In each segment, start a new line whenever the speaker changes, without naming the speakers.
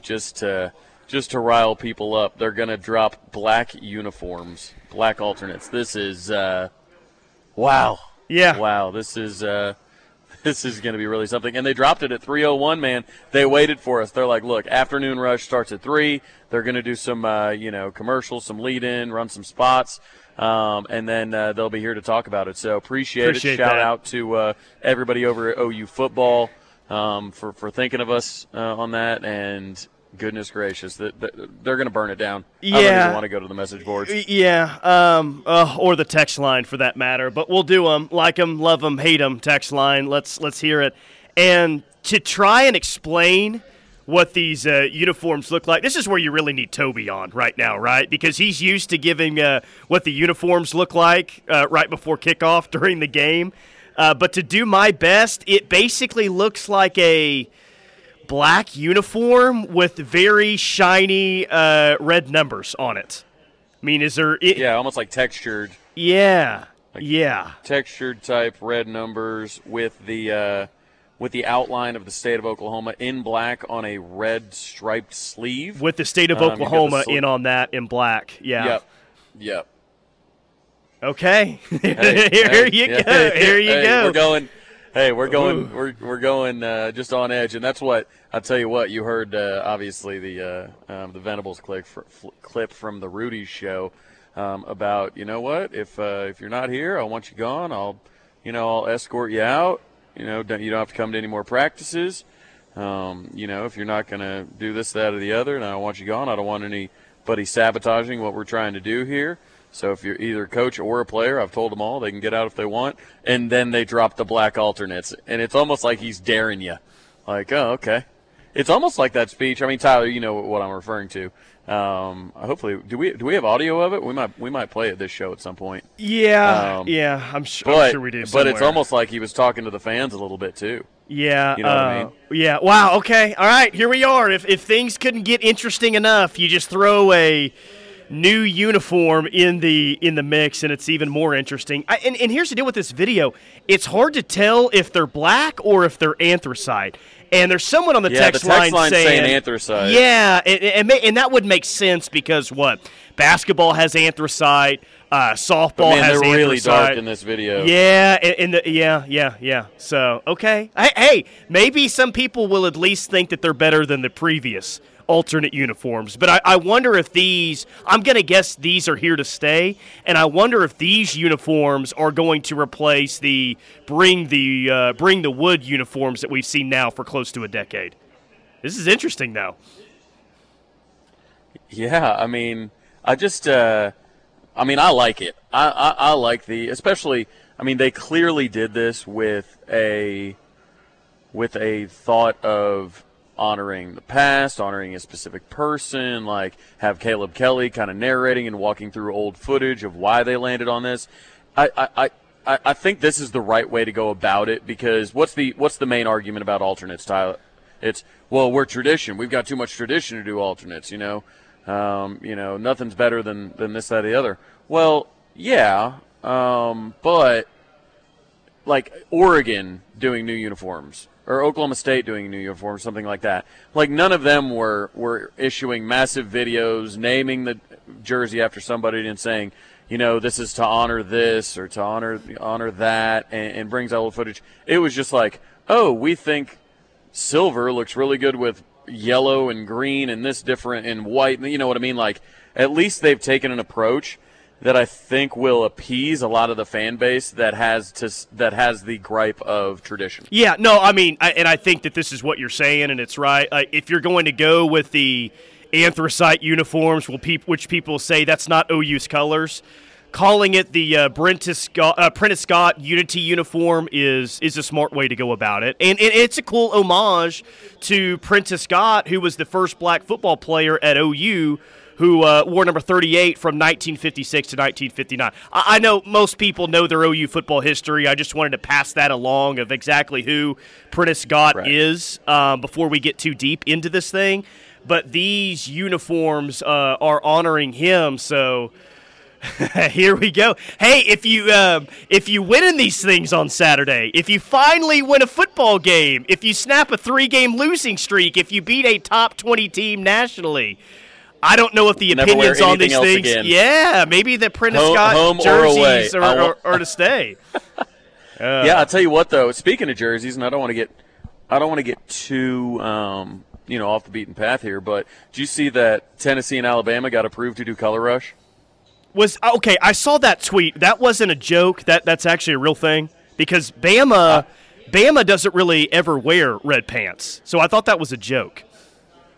just to just to rile people up. They're going to drop black uniforms, black alternates. This is uh, wow.
Yeah.
Wow. This is uh, this is going to be really something. And they dropped it at 3:01. Man, they waited for us. They're like, look, afternoon rush starts at three. They're going to do some uh, you know commercials, some lead in, run some spots. Um, and then uh, they'll be here to talk about it. So appreciate,
Appreciate
it. Shout
that.
out to uh, everybody over at OU football um, for for thinking of us uh, on that. And goodness gracious, that they're going to burn it down. I don't
Yeah.
even want to go to the message boards.
Yeah, um, uh, or the text line for that matter. But we'll do them, like them, love them, hate them. Text line. Let's let's hear it. And to try and explain what these uh, uniforms look like, this is where you really need Toby on right now, right? Because he's used to giving uh, what the uniforms look like uh, right before kickoff during the game. Uh, but to do my best, it basically looks like a black uniform with very shiny uh, red numbers on it. I mean, is there? It,
Yeah, almost like textured.
yeah, yeah.
textured type red numbers with the uh, with the outline of the state of Oklahoma in black on a red striped sleeve.
With the state of
Um, you've got the
Oklahoma
sl-
in on that in black. Yeah.
Yep. Yep.
Okay.
Hey,
Here
hey,
you
yeah,
go. Here you go.
We're going. Hey, we're going.
Ooh.
We're we're going uh, just on edge, and that's what I'll tell you. What you heard, uh, obviously the uh, um, the Venables clip fr- fl- clip from the Rudy show um, about you know what if uh, if you're not here, I want you gone. I'll you know I'll escort you out. You know don't, you don't have to come to any more practices. Um, you know if you're not going to do this, that, or the other, and I want you gone. I don't want anybody sabotaging what we're trying to do here. So if you're either a coach or a player, I've told them all they can get out if they want, and then they drop the black alternates, and it's almost like he's daring you, like, oh, okay. It's almost like that speech. I mean, Tyler, you know what I'm referring to. Um, hopefully, do we do we have audio of it? We might we might play it this show at some point.
yeah.
Um,
yeah. I'm, su-
But
I'm sure we do.
but it's almost like he was talking to the fans a little bit too.
Yeah.
You know what I
uh,
mean?
Yeah. Wow. Okay. All right. Here we are. If if things couldn't get interesting enough, you just throw a new uniform in the in the mix, and it's even more interesting. I, and and here's the deal with this video: it's hard to tell if they're black or if they're anthracite. And there's someone on the
Yeah,
text,
the text
line saying,
saying anthracite.
Yeah, and, and, and that would make sense because what basketball has anthracite, uh, softball
But man,
has
they're really dark in this video.
Yeah, in in the yeah, yeah, yeah. So okay, hey, hey, maybe some people will at least think that they're better than the previous alternate uniforms. But I, I wonder if these, I'm gonna guess these are here to stay, and I wonder if these uniforms are going to replace the bring the uh, bring the wood uniforms that we've seen now for close to a decade. This is interesting, though.
Yeah, I mean, I just, uh, I mean, I like it. I, I, I like the, especially. I mean, they clearly did this with a, with a thought of honoring the past, honoring a specific person. Like have Caleb Kelly kind of narrating and walking through old footage of why they landed on this. I, I, I I, think this is the right way to go about it because what's the what's the main argument about alternates, Tyler? It's well, we're tradition. We've got too much tradition to do alternates. You know, um, you know, nothing's better than than this, that, or the other. Well, yeah, um, but like Oregon doing new uniforms or Oklahoma State doing a new uniforms, something like that. Like none of them were were issuing massive videos naming the jersey after somebody and saying, you know, this is to honor this or to honor honor that, and, and brings out old footage. It was just like, oh, we think silver looks really good with yellow and green and this different and white. You know what I mean? Like at least they've taken an approach that I think will appease a lot of the fan base that has to that has the gripe of tradition.
Yeah, no, I mean, I, and I think that this is what you're saying, and it's right. Uh, if you're going to go with the anthracite uniforms, which people say that's not OU's colors, calling it the uh, Brentis Scott, uh, Prentice Scott Unity uniform is is a smart way to go about it, and, and it's a cool homage to Prentice Scott, who was the first black football player at OU who uh, wore number 38 from 1956 to 1959. I-, I know most people know their OU football history. I just wanted to pass that along of exactly who Prentice Scott
Right.
is um, before we get too deep into this thing. But these uniforms uh, are honoring him, so Here we go. Hey, if you um, if you win in these things on Saturday, if you finally win a football game, if you snap a three-game losing streak, if you beat a top twenty team nationally, I don't know if the
Never
opinions on these things.
again.
Yeah, maybe the Prentice
Home-
Scott
home or
jerseys
away.
are, are, are to stay.
yeah, I'll tell you what though. Speaking of jerseys, and I don't want to get, I don't want to get too, um, you know, off the beaten path here. But do you see that Tennessee and Alabama got approved to do color rush?
Was okay. I saw that tweet. That wasn't a joke. That that's actually a real thing because Bama, Bama doesn't really ever wear red pants. So I thought that was a joke.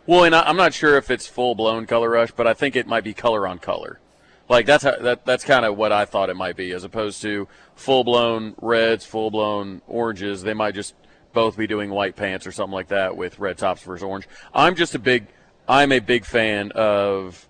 Well, and I, I'm not sure if it's full blown color rush, but I think it might be color on color. Like that's how, that that's kind of what I thought it might be, as opposed to full blown reds, full blown oranges. They might just both be doing white pants or something like that with red tops versus orange. I'm just a big, I'm a big fan of,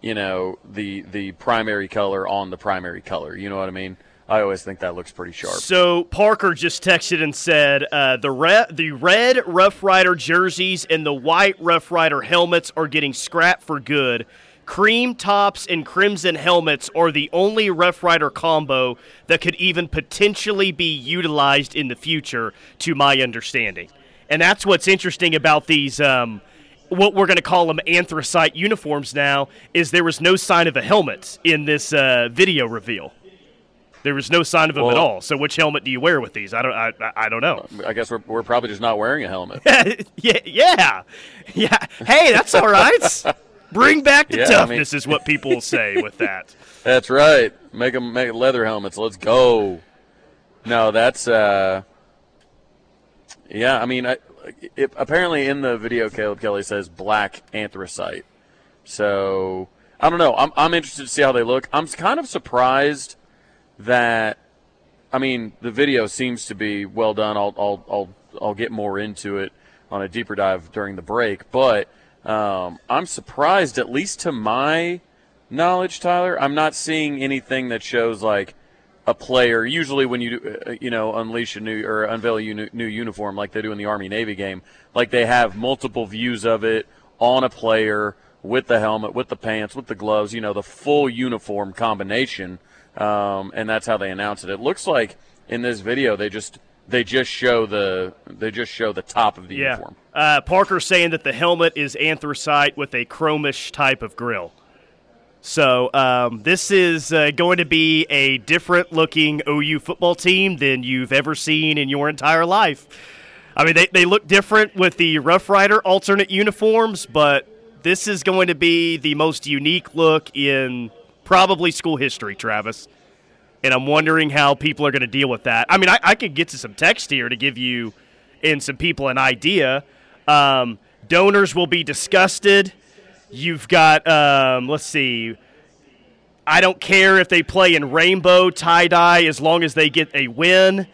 you know, the the primary color on the primary color. You know what I mean? I always think that looks pretty sharp.
So Parker just texted and said uh, the red the red Rough Rider jerseys and the white Rough Rider helmets are getting scrapped for good. Cream tops and crimson helmets are the only Rough Rider combo that could even potentially be utilized in the future, to my understanding. And that's what's interesting about these. Um, what we're going to call them anthracite uniforms now is there was no sign of a helmet in this uh, video reveal. There was no sign of them at all. So which helmet do you wear with these? I don't. I, I- don't know.
I guess we're, we're probably just not wearing a helmet.
yeah, yeah, yeah. Hey, that's all right. Bring back the
Yeah, I mean-
toughness is what people will say with that.
That's right. Make them make leather helmets. Let's go. No, that's uh, yeah. I mean, I, it, apparently in the video, Caleb Kelly says black anthracite. So I don't know. I'm I'm interested to see how they look. I'm kind of surprised that. I mean, the video seems to be well done. I'll I'll I'll I'll get more into it on a deeper dive during the break, but um, I'm surprised, at least to my knowledge, Tyler. I'm not seeing anything that shows like a player. Usually, when you uh, you know unleash a new or unveil a uni- new uniform like they do in the Army Navy game, like they have multiple views of it on a player with the helmet, with the pants, with the gloves. You know, the full uniform combination, um, and that's how they announce it. It looks like in this video they just they just show the they just show the top of the
Yeah.
uniform.
Uh, Parker's saying that the helmet is anthracite with a chromish type of grill. So um, this is uh, going to be a different looking OU football team than you've ever seen in your entire life. I mean, they, they look different with the Rough Rider alternate uniforms, but this is going to be the most unique look in probably school history, Travis. And I'm wondering how people are going to deal with that. I mean, I, I could get to some text here to give you and some people an idea. Um, donors will be disgusted. You've got, um, let's see, I don't care if they play in rainbow tie dye as long as they get a win.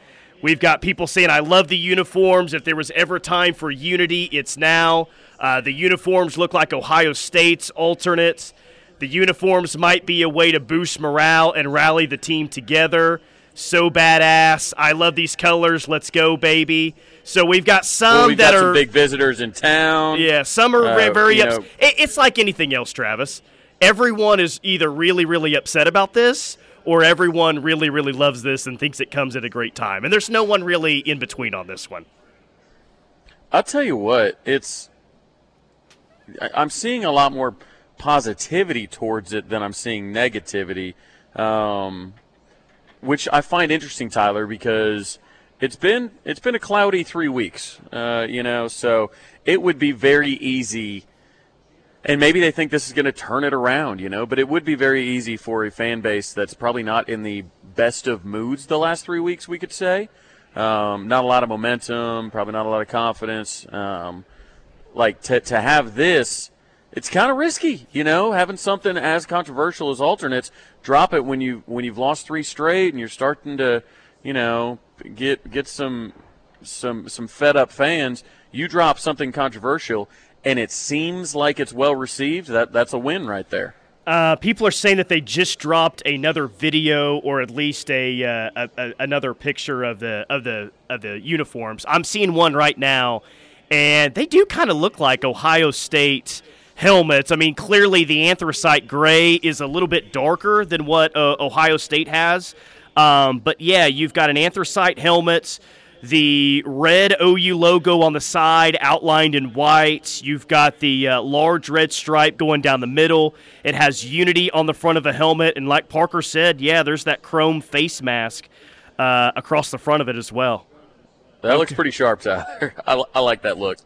We've got people saying, I love the uniforms. If there was ever time for unity, it's now. Uh, the uniforms look like Ohio State's alternates. The uniforms might be a way to boost morale and rally the team together. So badass. I love these colors. Let's go, baby. So we've got some
Well, we've
that
got
are
some big visitors in town.
yeah, some are
Uh,
very upset. It, it's like anything else, Travis. Everyone is either really, really upset about this, or everyone really, really loves this and thinks it comes at a great time. And there's no one really in between on this one.
I'll tell you what, it's. I'm seeing a lot more positivity towards it than I'm seeing negativity, um, which I find interesting, Tyler, because it's been it's been a cloudy three weeks, uh, you know. So it would be very easy, and maybe they think this is going to turn it around, you know. But it would be very easy for a fan base that's probably not in the best of moods the last three weeks, we could say. Um, not a lot of momentum, probably not a lot of confidence. Um, like to to have this, it's kind of risky, you know, having something as controversial as alternates. Drop it when you when you've lost three straight and you're starting to, you know, get get some some some fed up fans. You drop something controversial, and it seems like it's well received. That that's a win right there.
Uh, people are saying that they just dropped another video or at least a, uh, a, a another picture of the of the of the uniforms. I'm seeing one right now, and they do kind of look like Ohio State helmets. I mean, clearly the anthracite gray is a little bit darker than what uh, Ohio State has. Um, but yeah, you've got an anthracite helmet, the red OU logo on the side outlined in white. You've got the uh, large red stripe going down the middle. It has unity on the front of the helmet. And like Parker said, yeah, there's that chrome face mask uh, across the front of it as well.
That looks pretty sharp, Tyler. I, I like that look.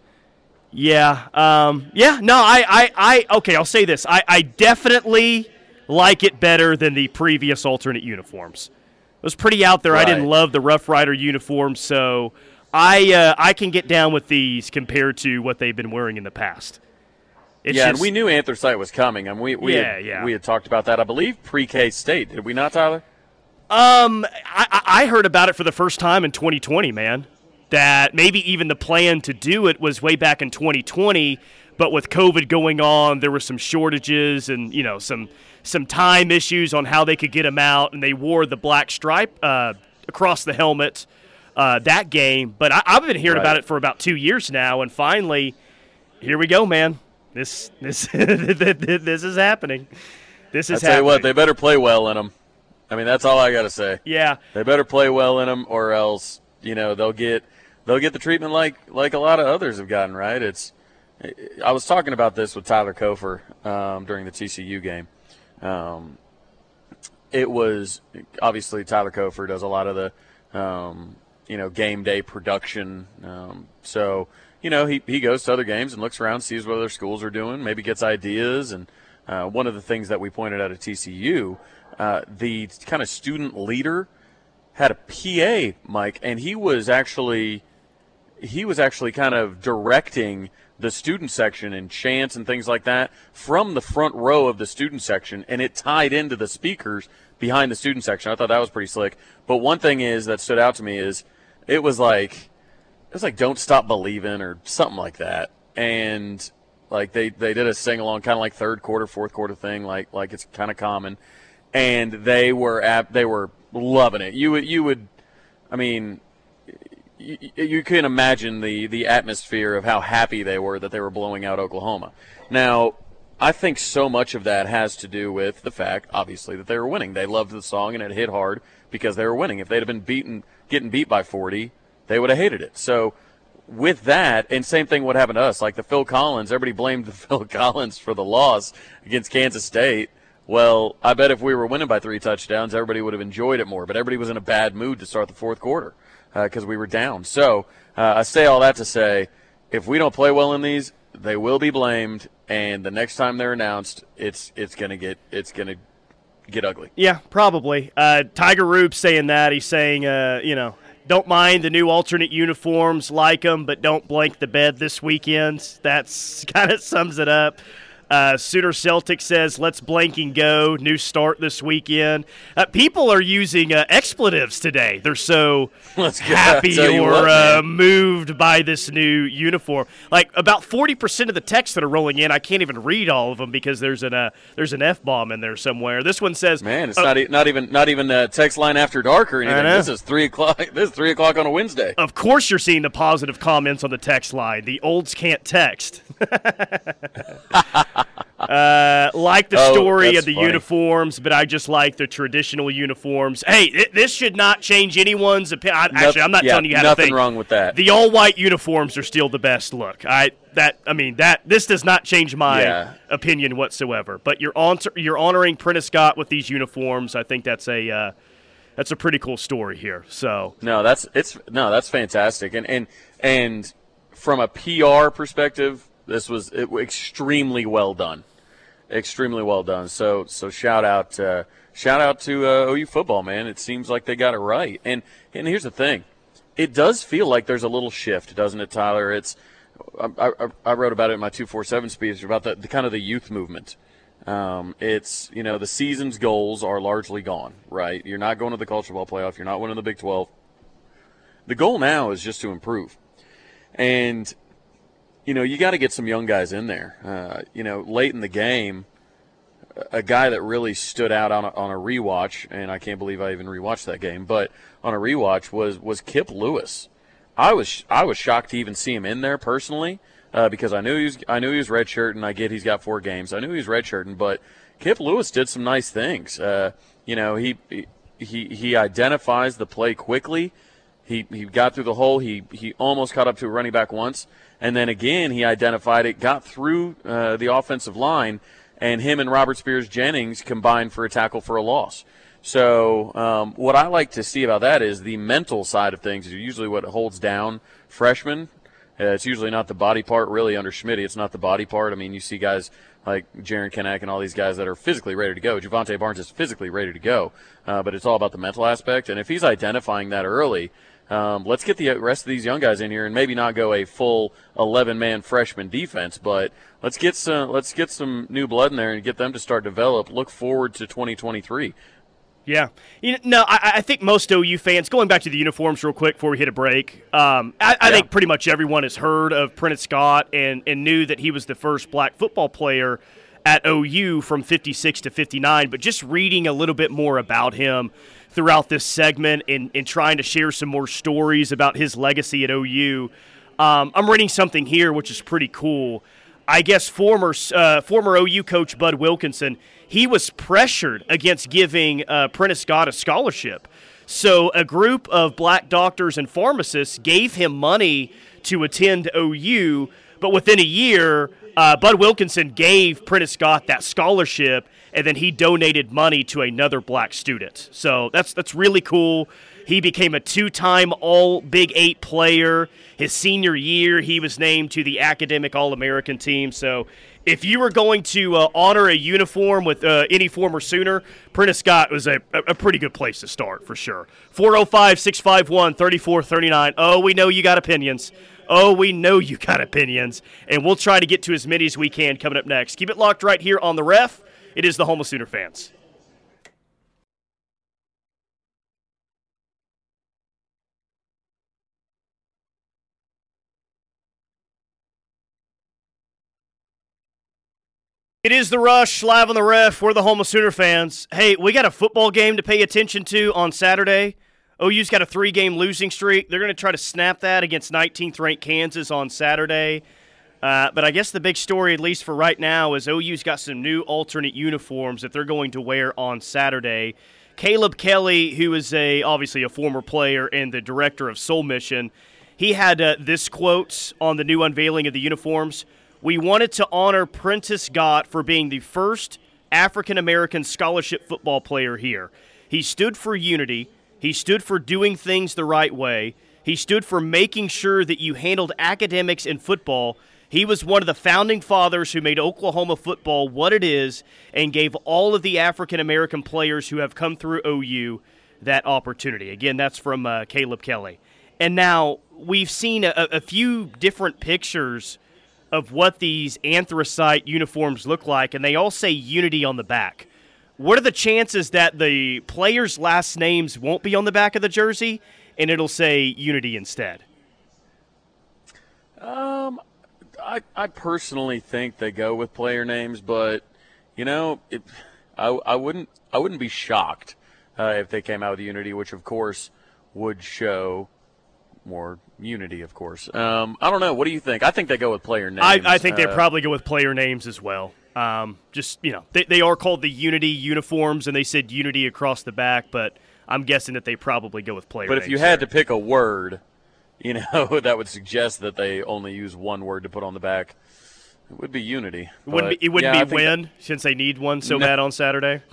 Yeah. Um, yeah. No, I, I, I, okay, I'll say this. I, I definitely like it better than the previous alternate uniforms. It was pretty out there. Right. I didn't love the Rough Rider uniform, so I, uh, I can get down with these compared to what they've been wearing in the past.
It's yeah, just, and we knew anthracite was coming. I mean, we, we, yeah, had, yeah. we had talked about that, I believe, pre K State. Did we not, Tyler?
Um, I, I heard about it for the first time in 2020, man that maybe even the plan to do it was way back in 2020 but with covid going on there were some shortages and you know some some time issues on how they could get them out and they wore the black stripe uh, across the helmet uh, that game. But I, have been hearing right. about it for about two years now and finally here we go man. This this this is happening. This is
I tell
happening.
you what they better play well in them I mean that's all I got to say.
Yeah.
They better play well in them or else you know they'll get – they'll get the treatment like like a lot of others have gotten. Right? It's I was talking about this with Tyler Cofer um, during the TCU game. Um, it was obviously Tyler Cofer does a lot of the um, you know game day production. Um, so you know he he goes to other games and looks around, sees what other schools are doing, maybe gets ideas. And uh, one of the things that we pointed out at TCU, uh, the kind of student leader had a PA, Mike, and he was actually he was actually kind of directing the student section and chants and things like that from the front row of the student section, and it tied into the speakers behind the student section. I thought that was pretty slick. But one thing is that stood out to me is it was like it was like "Don't Stop Believing" or something like that, and like they they did a sing along, kind of like third quarter, fourth quarter thing, like like it's kind of common, and they were at they were loving it. You would you would, I mean you, you can imagine the, the atmosphere of how happy they were that they were blowing out Oklahoma. Now, I think so much of that has to do with the fact, obviously, that they were winning. They loved the song and it hit hard because they were winning. If they'd have been beaten, getting beat by 40, they would have hated it. So, with that, and same thing would happen to us. Like the Phil Collins, everybody blamed the Phil Collins for the loss against Kansas State. Well, I bet if we were winning by three touchdowns, everybody would have enjoyed it more. But everybody was in a bad mood to start the fourth quarter because uh, we were down. So uh, I say all that to say, if we don't play well in these, they will be blamed, and the next time they're announced, it's it's gonna get it's gonna get ugly.
Yeah, probably. Uh, Tiger Rube saying that he's saying, uh, you know, don't mind the new alternate uniforms, like them, but don't blank the bed this weekend. That's kind of sums it up. Uh, Sooner Celtic says, let's blank and go. New start this weekend. Uh, people are using uh, expletives today. They're so happy or what, uh, moved by this new uniform. Like about 40% of the texts that are rolling in, I can't even read all of them because there's an uh, there's an F bomb in there somewhere. This one says,
Man, it's not, e- not even not even a text line after dark or anything. This is 3 o'clock. This is 3 o'clock on a Wednesday.
Of course, you're seeing the positive comments on the text line. The olds can't text. Uh, like the oh, story of the funny. uniforms, but I just like the traditional uniforms. Hey, it, this should not change anyone's opinion. Actually, I'm not
yeah,
telling you how
nothing
to think.
wrong with that.
The all white uniforms are still the best look. I that I mean that this does not change my yeah. opinion whatsoever. But you're on you're honoring Prentice Scott with these uniforms. I think that's a uh, that's a pretty cool story here. So
no, that's it's no, that's fantastic. And and and from a PR perspective, this was it, extremely well done extremely well done. So so shout out uh, shout out to uh, OU football, man. It seems like they got it right. And and here's the thing, it does feel like there's a little shift, doesn't it, Tyler? It's I, I, I wrote about it in my two four seven speech about the, the kind of the youth movement. Um, it's you know the season's goals are largely gone, right? You're not going to the college football playoff. You're not winning the Big Twelve. The goal now is just to improve, and you know, you got to get some young guys in there. Uh, you know, late in the game, a guy that really stood out on a, on a rewatch, and I can't believe I even rewatched that game, but on a rewatch was was Kip Lewis. I was I was shocked to even see him in there personally, uh, because I knew he was I knew he was redshirt, and I get he's got four games. I knew he was redshirting, but Kip Lewis did some nice things. Uh, you know, he he he identifies the play quickly. He he got through the hole. He he almost caught up to a running back once, and then again he identified it, got through uh, the offensive line, and him and Robert Spears Jennings combined for a tackle for a loss. So um, what I like to see about that is the mental side of things is usually what holds down freshmen. Uh, it's usually not the body part. Really, under Schmidt, it's not the body part. I mean, you see guys like Jaren Kanak and all these guys that are physically ready to go. Jovantae Barnes is physically ready to go, uh, but it's all about the mental aspect. And if he's identifying that early, um, let's get the rest of these young guys in here and maybe not go a full 11-man freshman defense, but let's get some let's get some new blood in there and get them to start develop. Look forward to 2023.
Yeah, you know, no, I, I, think most OU fans. Going back to the uniforms real quick before we hit a break, um, I, I yeah. think pretty much everyone has heard of Prentice Scott and and knew that he was the first black football player at OU from 56 to 59. But just reading a little bit more about him throughout this segment and, and trying to share some more stories about his legacy at OU, um, I'm reading something here which is pretty cool. I guess former uh, former OU coach Bud Wilkinson he was pressured against giving uh, Prentice Scott a scholarship. So a group of black doctors and pharmacists gave him money to attend OU, but within a year, uh, Bud Wilkinson gave Prentice Scott that scholarship, and then he donated money to another black student. So that's that's really cool. He became a two-time All Big Eight player. His senior year, he was named to the Academic All-American team. So if you were going to uh, honor a uniform with uh, any former Sooner, Prentice Scott was a, a pretty good place to start for sure. 405 651 3439. Oh, we know you got opinions. Oh, we know you got opinions. And we'll try to get to as many as we can coming up next. Keep it locked right here on the ref. It is the Home of Sooner fans. It is the Rush live on the ref. We're the home of Sooner fans. Hey, we got a football game to pay attention to on Saturday. OU's got a three game losing streak. They're going to try to snap that against 19th ranked Kansas on Saturday. Uh, but I guess the big story, at least for right now, is OU's got some new alternate uniforms that they're going to wear on Saturday. Caleb Kelly, who is a obviously a former player and the director of Soul Mission, he had uh, this quote on the new unveiling of the uniforms we wanted to honor Prentice Scott for being the first African American scholarship football player here. He stood for unity, he stood for doing things the right way, he stood for making sure that you handled academics and football. He was one of the founding fathers who made Oklahoma football what it is and gave all of the African American players who have come through OU that opportunity. Again, that's from uh, Caleb Kelly. And now we've seen a, a few different pictures of what these anthracite uniforms look like, and they all say Unity on the back. What are the chances that the players' last names won't be on the back of the jersey and it'll say Unity instead?
Um, I, I personally think they go with player names, but you know, it, I, I wouldn't I wouldn't be shocked uh, if they came out with Unity, which of course would show more unity, of course. Um, I don't know. What do you think? I think they go with player names.
I, I think they uh, probably go with player names as well. Um, just you know, they, they are called the Unity uniforms, and they said Unity across the back, but I'm guessing that they probably go with player.
But if you had to pick a word, you know, that would suggest that they only use one word to put on the back. It would be Unity.
It wouldn't be, it wouldn't
yeah,
be win that, since they need one so no, bad on Saturday.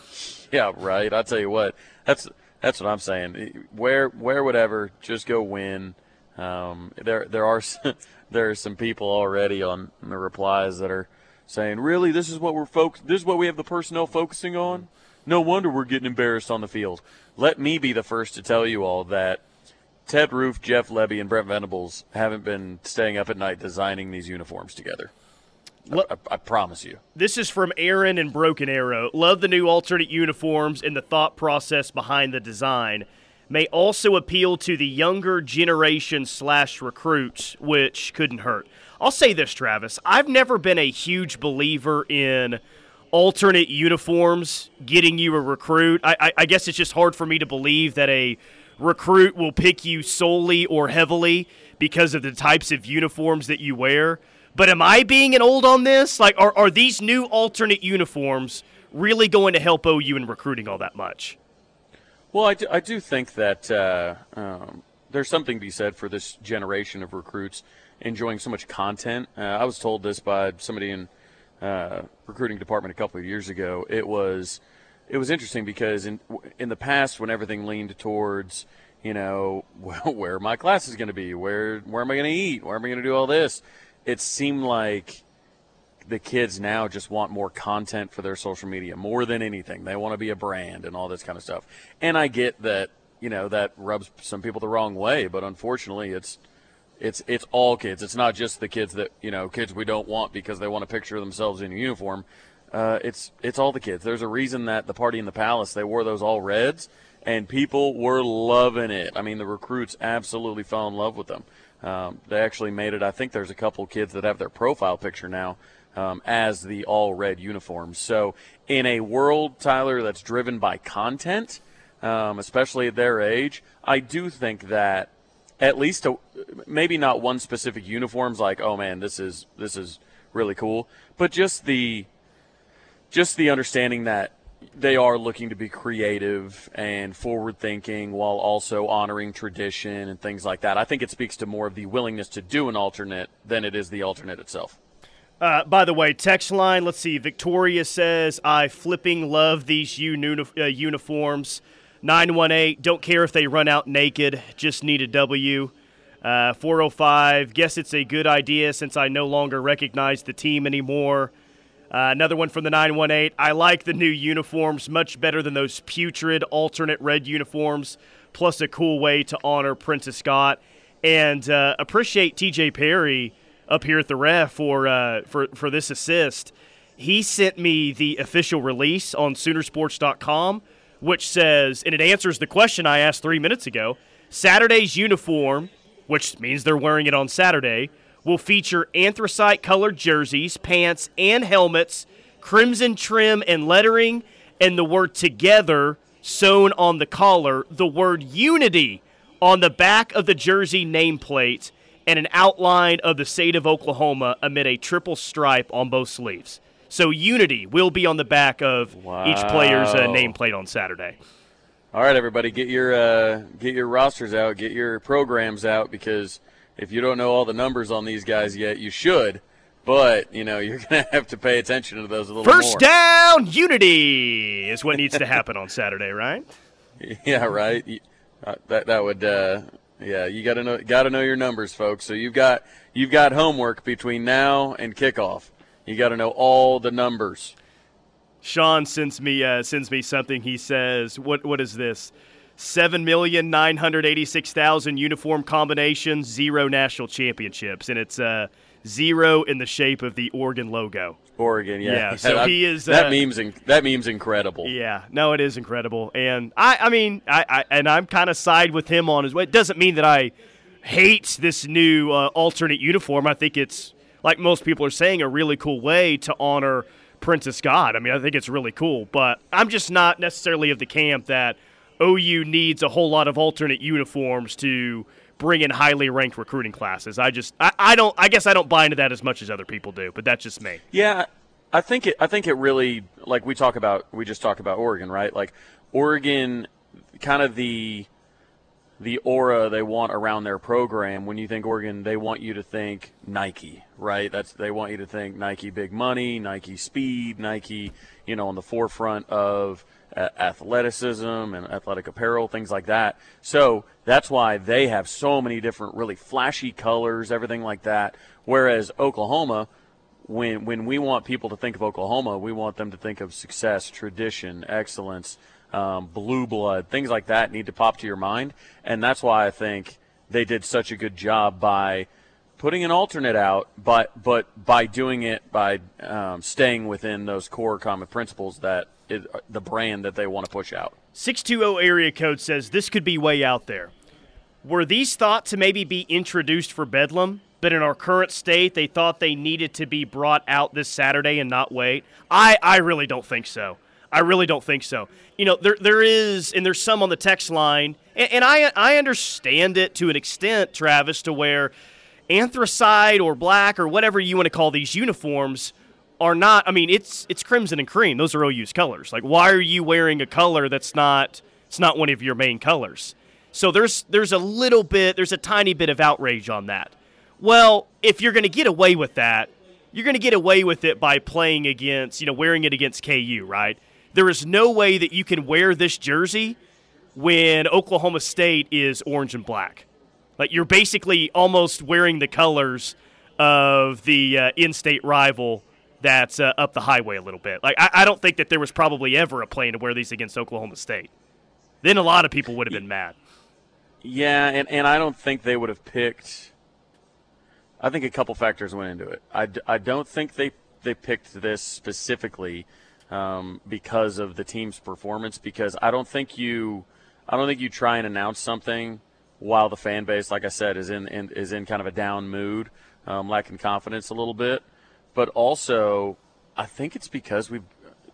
Yeah, right. I tell you what, that's that's what I'm saying. Wear wear whatever, just go win. Um, there there are there are some people already on the replies that are saying, "Really, this is what we're focus. This is what we have the personnel focusing on. No wonder we're getting embarrassed on the field." Let me be the first to tell you all that Ted Roof, Jeff Lebby, and Brent Venables haven't been staying up at night designing these uniforms together. I, I, I, promise you.
This is from Aaron and Broken Arrow. Love the new alternate uniforms and the thought process behind the design may also appeal to the younger generation slash recruits, which couldn't hurt. I'll say this, Travis. I've never been a huge believer in alternate uniforms getting you a recruit. I, I, I guess it's just hard for me to believe that a recruit will pick you solely or heavily because of the types of uniforms that you wear. But am I being an old on this? Like, are, are these new alternate uniforms really going to help OU in recruiting all that much?
Well, I do, I do think that uh, um, there's something to be said for this generation of recruits enjoying so much content. Uh, I was told this by somebody in uh, recruiting department a couple of years ago. It was it was interesting because in in the past, when everything leaned towards you know well, where my class is going to be, where where am I going to eat, where am I going to do all this, it seemed like the kids now just want more content for their social media more than anything. They want to be a brand and all this kind of stuff. And I get that you know that rubs some people the wrong way, but unfortunately, it's it's it's all kids. It's not just the kids that you know kids we don't want because they want to picture themselves in a uniform. Uh, it's it's all the kids. There's a reason that the party in the palace they wore those all reds, and people were loving it. I mean, the recruits absolutely fell in love with them. Um, they actually made it. I think there's a couple kids that have their profile picture now um, as the all red uniforms. So in a world, Tyler, that's driven by content, um, especially at their age, I do think that at least a, maybe not one specific uniforms like oh man this is this is really cool but just the just the understanding that they are looking to be creative and forward thinking while also honoring tradition and things like that. I think it speaks to more of the willingness to do an alternate than it is the alternate itself.
Uh, by the way, text line, let's see. Victoria says, I flipping love these uni- uh, uniforms. 918, don't care if they run out naked, just need a W. Uh, 405, guess it's a good idea since I no longer recognize the team anymore. Uh, another one from the 918, I like the new uniforms much better than those putrid alternate red uniforms, plus a cool way to honor Prentice Scott. And uh, appreciate TJ Perry up here at the ref for, uh, for, for this assist. He sent me the official release on Soonersports.com which says, and it answers the question I asked three minutes ago Saturday's uniform, which means they're wearing it on Saturday, will feature anthracite colored jerseys, pants, and helmets, crimson trim and lettering, and the word together sewn on the collar, the word unity on the back of the jersey nameplate, and an outline of the state of Oklahoma amid a triple stripe on both sleeves. So Unity will be on the back of wow. each player's uh, nameplate on Saturday.
All right, everybody, get your uh, get your rosters out, get your programs out, because if you don't know all the numbers on these guys yet, you should. But you know you're going to have to pay attention to those a little
First
more.
down, unity is what needs to happen on Saturday, right?
Yeah, right. Uh, that that would. Uh, yeah, you got to know got to know your numbers, folks. So you've got you've got homework between now and kickoff. You got to know all the numbers.
Sean sends me uh, sends me something. He says, "What what is this? Seven million nine hundred eighty six thousand uniform combinations, zero national championships, and it's uh, zero in the shape of the Oregon logo."
Oregon, yeah.
Yeah, so
that,
he is.
That
uh,
meme's in, that meme's incredible.
Yeah, no, it is incredible, and I, I mean, I, I and I'm kind of side with him on his way. It doesn't mean that I hate this new uh, alternate uniform. I think it's like most people are saying, a really cool way to honor Prentice Scott. I mean, I think it's really cool, but I'm just not necessarily of the camp that OU needs a whole lot of alternate uniforms to bring in highly ranked recruiting classes. I just, I, I don't, I guess I don't buy into that as much as other people do, but that's just me.
Yeah, I think it, I think it really, like we talk about, we just talk about Oregon, right? Like Oregon, kind of the the aura they want around their program. When you think Oregon, they want you to think Nike, right? That's they want you to think Nike big money, Nike speed, Nike, you know, on the forefront of athleticism and athletic apparel, things like that. So that's why they have so many different really flashy colors, everything like that. Whereas Oklahoma, when when we want people to think of Oklahoma, we want them to think of success, tradition, excellence um, blue blood, things like that need to pop to your mind. And that's why I think they did such a good job by putting an alternate out, but but by doing it by um, staying within those core common principles that the brand that they want to push out.
Six two zero area code says this could be way out there. Were these thought to maybe be introduced for Bedlam? But in our current state, they thought they needed to be brought out this Saturday and not wait. I, I really don't think so. I really don't think so. You know, there there is, and there's some on the text line, and, and I I understand it to an extent, Travis, to where anthracite or black or whatever you want to call these uniforms are not. I mean, it's it's crimson and cream. Those are OU's colors. Like, why are you wearing a color that's not it's not one of your main colors? So there's there's a little bit, there's a tiny bit of outrage on that. Well, if you're going to get away with that, you're going to get away with it by playing against, you know, wearing it against KU, right? There is no way that you can wear this jersey when Oklahoma State is orange and black. Like you're basically almost wearing the colors of the uh, in-state rival that's uh, up the highway a little bit. Like I, I, don't think that there was probably ever a plan to wear these against Oklahoma State. Then a lot of people would have been mad.
Yeah, and, and I don't think they would have picked. I think a couple factors went into it. I, I don't think they they picked this specifically um, because of the team's performance. Because I don't think you I don't think you try and announce something while the fan base, like I said, is in, in is in kind of a down mood, um, lacking confidence a little bit. But also, I think it's because we,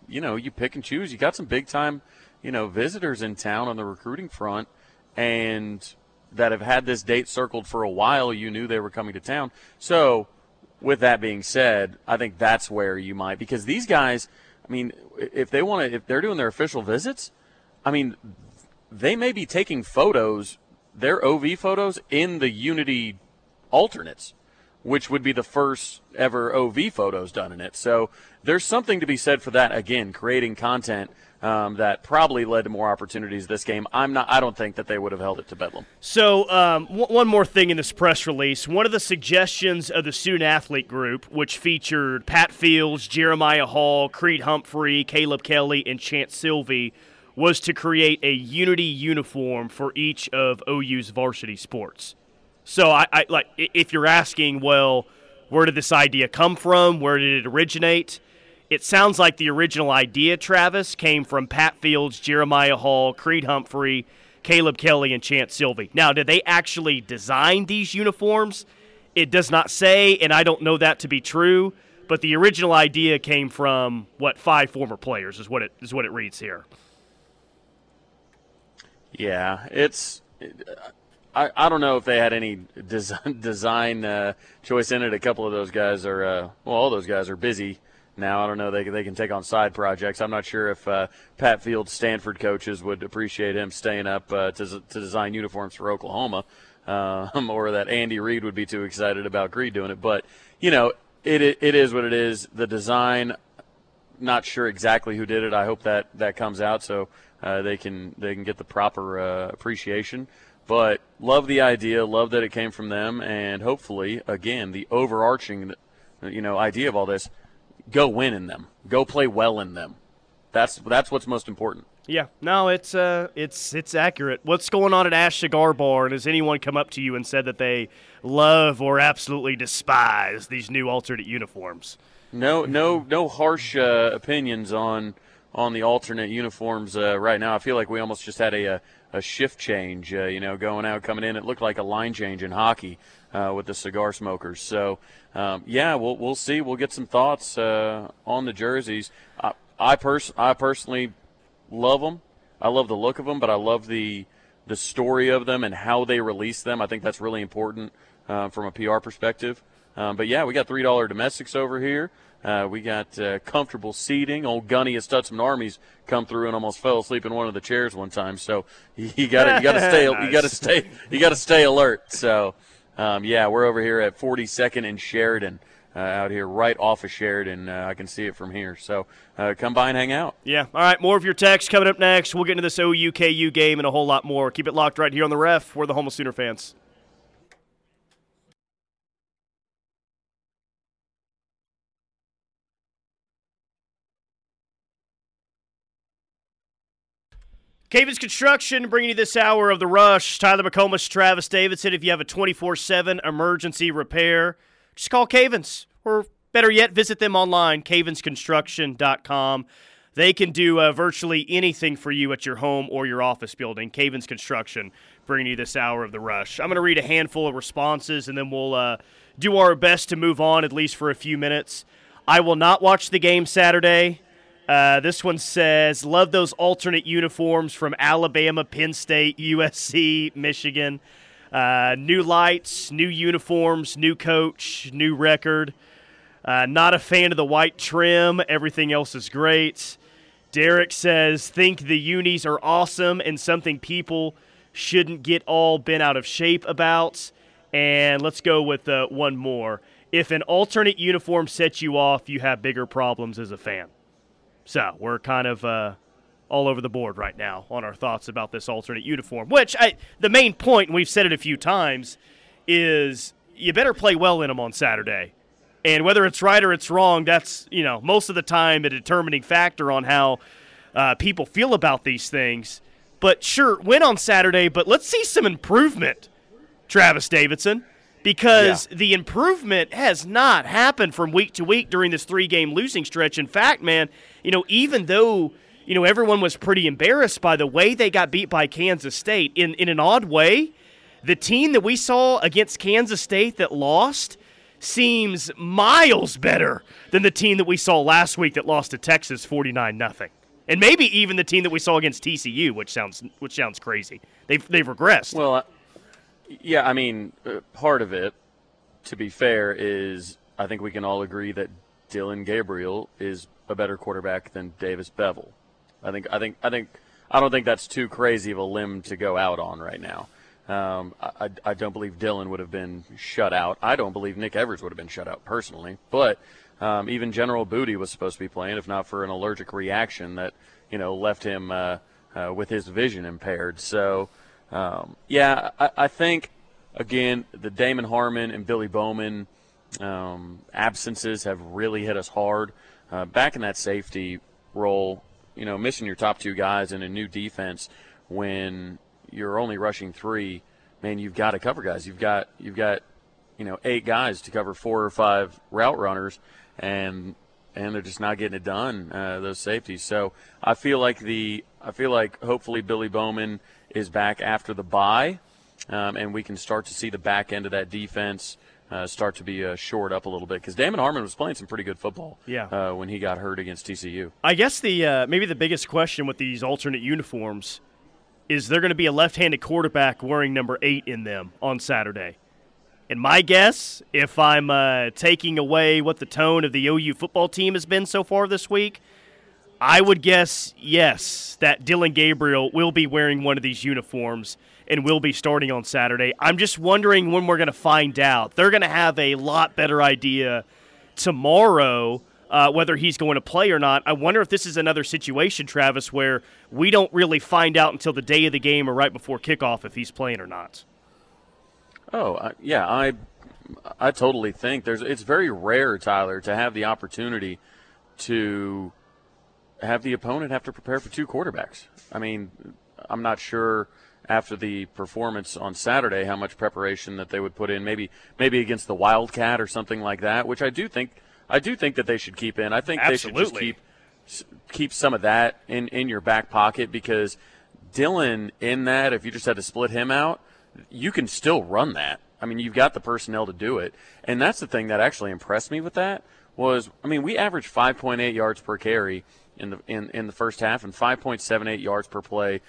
you know, you pick and choose. You got some big time, you know, visitors in town on the recruiting front, and that have had this date circled for a while. You knew they were coming to town. So, with that being said, I think that's where you might because these guys. I mean, if they want to, if they're doing their official visits, I mean, they may be taking photos their OV photos in the Unity alternates, which would be the first ever OV photos done in it. So there's something to be said for that. Again, creating content um, that probably led to more opportunities this game. I'm not. I don't think that they would have held it to Bedlam.
So um, w- one more thing in this press release. One of the suggestions of the student athlete group, which featured Pat Fields, Jeremiah Hall, Creed Humphrey, Caleb Kelly, and Chanse Sylvie was to create a unity uniform for each of OU's varsity sports. So I, I like if you're asking, well, where did this idea come from? Where did it originate? It sounds like the original idea, Travis, came from Pat Fields, Jeremiah Hall, Creed Humphrey, Caleb Kelly, and Chanse Sylvie. Now, did they actually design these uniforms? It does not say, and I don't know that to be true. But the original idea came from what five former players is what it is what it reads here.
Yeah, it's. I, I don't know if they had any design, design uh, choice in it. A couple of those guys are uh, well, all those guys are busy now. I don't know they they can take on side projects. I'm not sure if uh, Pat Field's Stanford coaches would appreciate him staying up uh, to to design uniforms for Oklahoma, um, or that Andy Reid would be too excited about Creed doing it. But you know, it it is what it is. The design. Not sure exactly who did it. I hope that that comes out. So uh, they can they can get the proper uh, appreciation. But love the idea, love that it came from them, and hopefully, again, the overarching, you know, idea of all this: go win in them, go play well in them. That's that's what's most important.
Yeah, no, it's uh, it's it's accurate. What's going on at Ash Cigar Bar? And has anyone come up to you and said that they love or absolutely despise these new alternate uniforms?
No, no, no harsh uh, opinions on on the alternate uniforms uh, right now. I feel like we almost just had a, a, a shift change, uh, you know, going out, coming in. It looked like a line change in hockey uh, with the cigar smokers. So, um, yeah, we'll, we'll see. We'll get some thoughts uh, on the jerseys. I, I, pers- I personally love them. I love the look of them, but I love the the story of them and how they release them. I think that's really important uh, from a PR perspective. Um, but yeah, we got three dollar domestics over here. Uh, we got uh, comfortable seating. Old Gunny at Stutzman Armies come through and almost fell asleep in one of the chairs one time. So you got to you got to stay nice. you got to stay you got to stay alert. So um, yeah, we're over here at 42nd and Sheridan. Uh, out here right off of Sheridan. Uh, I can see it from here. So uh, come by and hang out.
Yeah. All right. More of your text coming up next. We'll get into this OUKU game and a whole lot more. Keep it locked right here on the ref. We're the Home Sooner fans. Cavens Construction bringing you this hour of the rush. Tyler McComas, Travis Davidson. If you have a 24 7 emergency repair, just call Cavens. Or better yet, visit them online, cavensconstruction.com. They can do uh, virtually anything for you at your home or your office building. Cavens Construction bringing you this hour of the rush. I'm going to read a handful of responses and then we'll uh, do our best to move on, at least for a few minutes. I will not watch the game Saturday. Uh, this one says, Love those alternate uniforms from Alabama, Penn State, USC, Michigan. Uh, new lights, new uniforms, new coach, new record. Uh, not a fan of the white trim. Everything else is great. Derek says, think the unis are awesome and something people shouldn't get all bent out of shape about. And let's go with uh, one more. If an alternate uniform sets you off, you have bigger problems as a fan. So we're kind of uh, all over the board right now on our thoughts about this alternate uniform. Which I, the main point, and we've said it a few times, is you better play well in them on Saturday. And whether it's right or it's wrong, that's you know most of the time a determining factor on how uh, people feel about these things. But sure, win on Saturday, but let's see some improvement, Travis Davidson, because yeah. the improvement has not happened from week to week during this three game losing stretch. In fact, man, you know, even though, you know, everyone was pretty embarrassed by the way they got beat by Kansas State, in, in an odd way, the team that we saw against Kansas State that lost seems miles better than the team that we saw last week that lost to Texas 49 nothing. And maybe even the team that we saw against TCU, which sounds which sounds crazy. They've they've regressed.
Well, yeah, I mean, uh, part of it, to be fair, is I think we can all agree that Dillon Gabriel is a better quarterback than Davis Beville. I think I think I think I don't think that's too crazy of a limb to go out on right now. Um, I, I don't believe Dillon would have been shut out. I don't believe Nick Evers would have been shut out personally. But um, even General Booty was supposed to be playing, if not for an allergic reaction that you know left him uh, uh, with his vision impaired. So um, yeah, I, I, think again the Damon Harmon and Billy Bowman um, absences have really hit us hard. Uh, back in that safety role, you know, missing your top two guys in a new defense when you're only rushing three, man, you've got to cover guys. You've got you've got you know eight guys to cover four or five route runners, and and they're just not getting it done. Uh, those safeties. So I feel like the I feel like hopefully Billy Bowman is back after the bye, um, and we can start to see the back end of that defense. Uh, start to be uh, shored up a little bit because Damon Harmon was playing some pretty good football.
Yeah.
Uh, when he got hurt against TCU.
I guess the uh, maybe the biggest question with these alternate uniforms is there going to be a left-handed quarterback wearing number eight in them on Saturday. And my guess, if I'm uh, taking away what the tone of the OU football team has been so far this week, I would guess yes that Dillon Gabriel will be wearing one of these uniforms and will be starting on Saturday. I'm just wondering when we're going to find out. They're going to have a lot better idea tomorrow uh, whether he's going to play or not. I wonder if this is another situation, Travis, where we don't really find out until the day of the game or right before kickoff if he's playing or not.
Oh, yeah, I I totally think there's it's very rare, Tyler, to have the opportunity to have the opponent have to prepare for two quarterbacks. I mean, I'm not sure after the performance on Saturday how much preparation that they would put in maybe maybe against the Wildcat or something like that, which I do think I do think that they should keep in. I think
Absolutely.
they should just keep keep some of that in in your back pocket because Dillon in that if you just had to split him out, you can still run that. I mean, you've got the personnel to do it. And that's the thing that actually impressed me with that was I mean, we averaged 5.8 yards per carry in the in, in the first half and 5.78 yards per play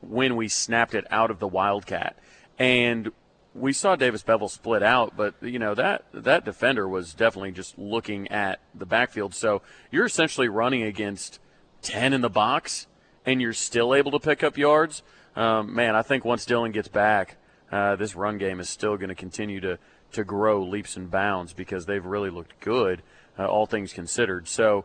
when we snapped it out of the Wildcat. And we saw Davis Beville split out, but you know that that defender was definitely just looking at the backfield. So you're essentially running against ten in the box, and you're still able to pick up yards. Um, man, I think once Dillon gets back, uh, this run game is still going to continue to to grow leaps and bounds because they've really looked good, uh, all things considered. So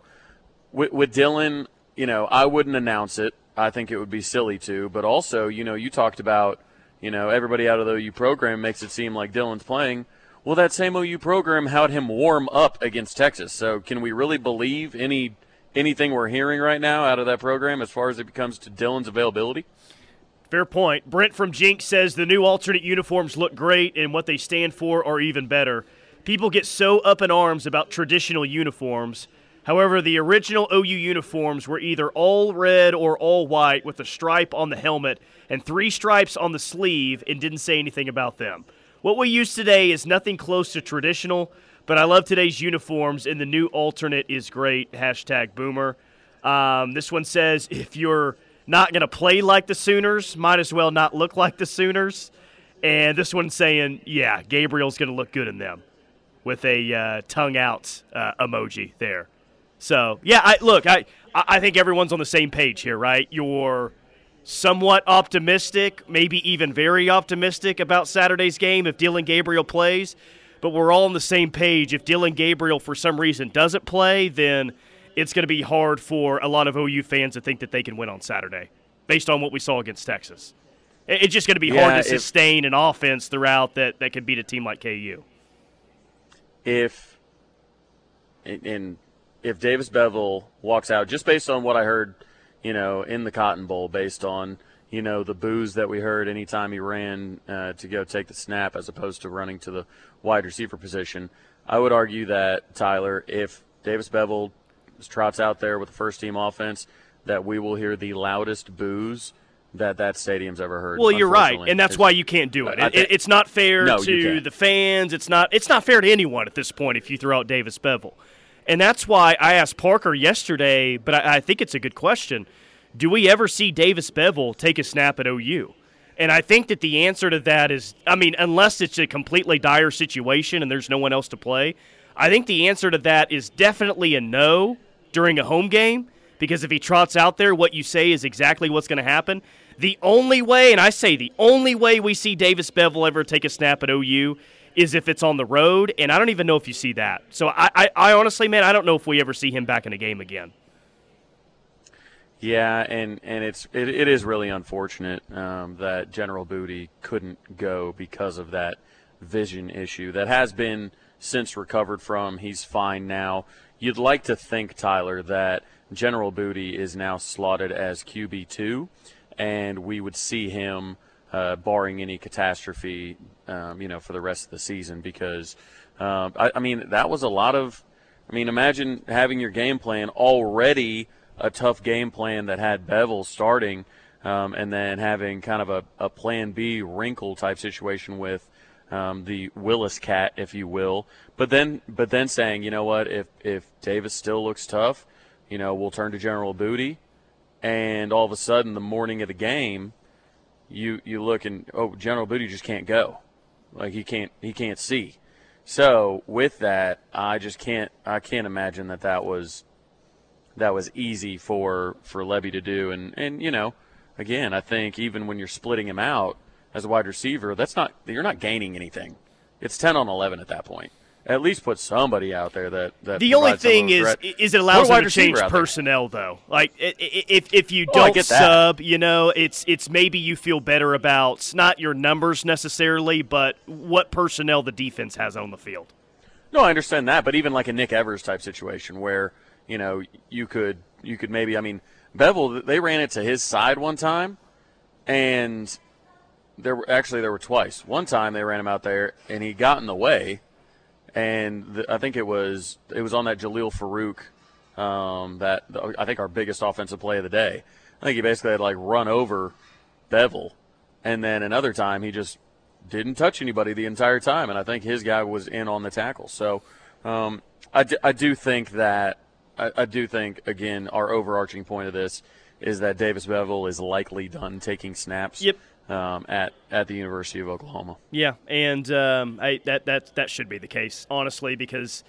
with, with Dillon, you know, I wouldn't announce it. I think it would be silly to, but also, you know, you talked about you know, everybody out of the OU program makes it seem like Dillon's playing. Well, that same OU program had him warm up against Texas. So can we really believe any anything we're hearing right now out of that program as far as it comes to Dillon's availability?
Fair point. Brent from Jenks says the new alternate uniforms look great and what they stand for are even better. People get so up in arms about traditional uniforms. However, the original OU uniforms were either all red or all white with a stripe on the helmet and three stripes on the sleeve and didn't say anything about them. What we use today is nothing close to traditional, but I love today's uniforms and the new alternate is great. Hashtag boomer. Um, this one says if you're not going to play like the Sooners, might as well not look like the Sooners. And this one's saying, yeah, Gabriel's going to look good in them with a uh, tongue out uh, emoji there. So, yeah, I, look, I, I think everyone's on the same page here, right? You're somewhat optimistic, maybe even very optimistic about Saturday's game if Dillon Gabriel plays. But we're all on the same page. If Dillon Gabriel, for some reason, doesn't play, then it's going to be hard for a lot of OU fans to think that they can win on Saturday based on what we saw against Texas. It's just going to be yeah, hard to if, sustain an offense throughout that, that could beat a team like KU.
If and if Davis Beville walks out, just based on what I heard, you know, in the Cotton Bowl, based on you know the boos that we heard anytime he ran uh, to go take the snap, as opposed to running to the wide receiver position, I would argue that Tyler, if Davis Beville trots out there with the first team offense, that we will hear the loudest boos that that stadium's ever heard.
Well, you're right, and that's why you can't do it. it, it it's not fair no, to the fans. It's not. It's not fair to anyone at this point if you throw out Davis Beville, and that's why I asked Parker yesterday. But I, I think it's a good question. Do we ever see Davis Beville take a snap at OU? And I think that the answer to that is, I mean, unless it's a completely dire situation and there's no one else to play, I think the answer to that is definitely a no during a home game because if he trots out there, what you say is exactly what's going to happen. The only way, and I say the only way we see Davis Beville ever take a snap at OU is if it's on the road, and I don't even know if you see that. So I, I, I honestly, man, I don't know if we ever see him back in a game again.
Yeah, and, and it's it, it is really unfortunate um, that General Booty couldn't go because of that vision issue that has been since recovered from. He's fine now. You'd like to think, Tyler, that General Booty is now slotted as QB two and we would see him, uh, barring any catastrophe, um, you know, for the rest of the season. Because, um, I, I, mean, that was a lot of. I mean, imagine having your game plan already a tough game plan that had Beville starting, um, and then having kind of a, a Plan B wrinkle type situation with. Um, the Willis cat, if you will, but then, but then saying, you know what, if if Davis still looks tough, you know, we'll turn to General Booty, and all of a sudden the morning of the game, you you look and oh General Booty just can't go, like he can't he can't see. So with that, I just can't I can't imagine that that was that was easy for for Lebby to do. And and you know, again, I think even when you're splitting him out as a wide receiver, that's not you're not gaining anything. It's ten on eleven at that point at least put somebody out there that. that
the only thing is, threat. is it allows them to change personnel though. Like if if you oh, don't oh, sub, you know, it's it's maybe you feel better about not your numbers necessarily, but what personnel the defense has on the field.
No, I understand that, but even like a Nick Evers type situation where you know you could you could maybe I mean Beville they ran it to his side one time, and there were actually there were twice. One time they ran him out there and he got in the way and the, I think it was it was on that Jalil Farooq um, that I think our biggest offensive play of the day. I think he basically had like run over Beville, and then another time he just didn't touch anybody the entire time, and I think his guy was in on the tackle. So um, I, d- I do think that I, I do think again our overarching point of this is that Davis Beville is likely done taking snaps.
Yep
um, at at the University of Oklahoma.
Yeah, and um, I, that that that should be the case, honestly, because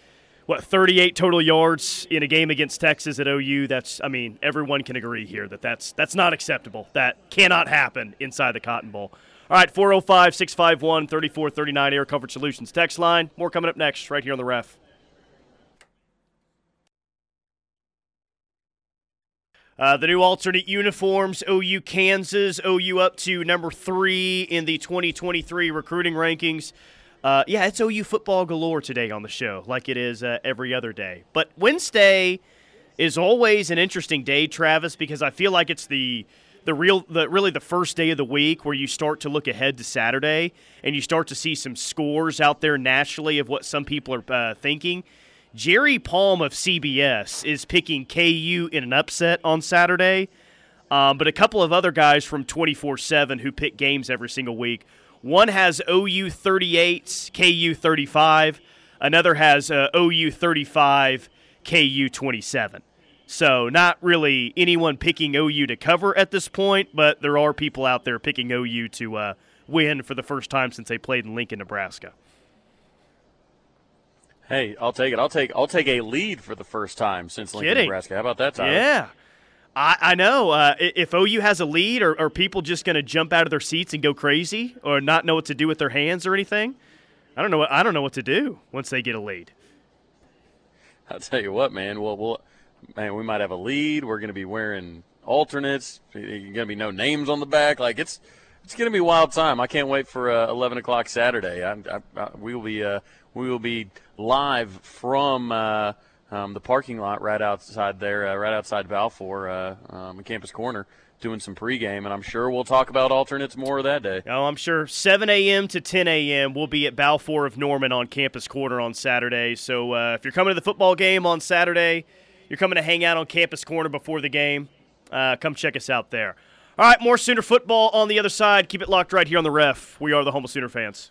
what 38 total yards in a game against Texas at OU. That's I mean everyone can agree here that that's that's not acceptable. That cannot happen inside the Cotton Bowl. All right, 405 651 3439 Air Comfort Solutions text line. More coming up next right here on the ref. Uh, the new alternate uniforms, OU Kansas, OU up to number three in the 2023 recruiting rankings. Uh, yeah, it's OU football galore today on the show, like it is uh, every other day. But Wednesday is always an interesting day, Travis, because I feel like it's the the real the really the first day of the week where you start to look ahead to Saturday and you start to see some scores out there nationally of what some people are uh, thinking. Jerry Palm of CBS is picking KU in an upset on Saturday, um, but a couple of other guys from 24 7 who pick games every single week. One has OU 38, KU 35. Another has uh, OU 35, KU 27. So, not really anyone picking OU to cover at this point, but there are people out there picking OU to uh, win for the first time since they played in Lincoln, Nebraska.
Hey, I'll take it. I'll take I'll take a lead for the first time since Lincoln,
Kidding.
Nebraska. How about that, Tyler?
Yeah. I, I know. Uh, if OU has a lead, are, are people just going to jump out of their seats and go crazy, or not know what to do with their hands or anything? I don't know. What, I don't know what to do once they get a lead.
I'll tell you what, man. Well, we'll man, we might have a lead. We're going to be wearing alternates. There's going to be no names on the back. Like it's it's going to be a wild time. I can't wait for uh, 11 o'clock Saturday. I, I, I, we will be uh, we will be live from uh, um, the parking lot right outside there, uh, right outside Balfour, uh, um, Campus Corner, doing some pregame, and I'm sure we'll talk about alternates more that day.
Oh, I'm sure 7 a.m. to 10 a.m. We'll be at Balfour of Norman on Campus Corner on Saturday. So uh, if you're coming to the football game on Saturday, you're coming to hang out on Campus Corner before the game, come check us out there. All right, more Sooner football on the other side. Keep it locked right here on the ref. We are the Humble Sooner fans.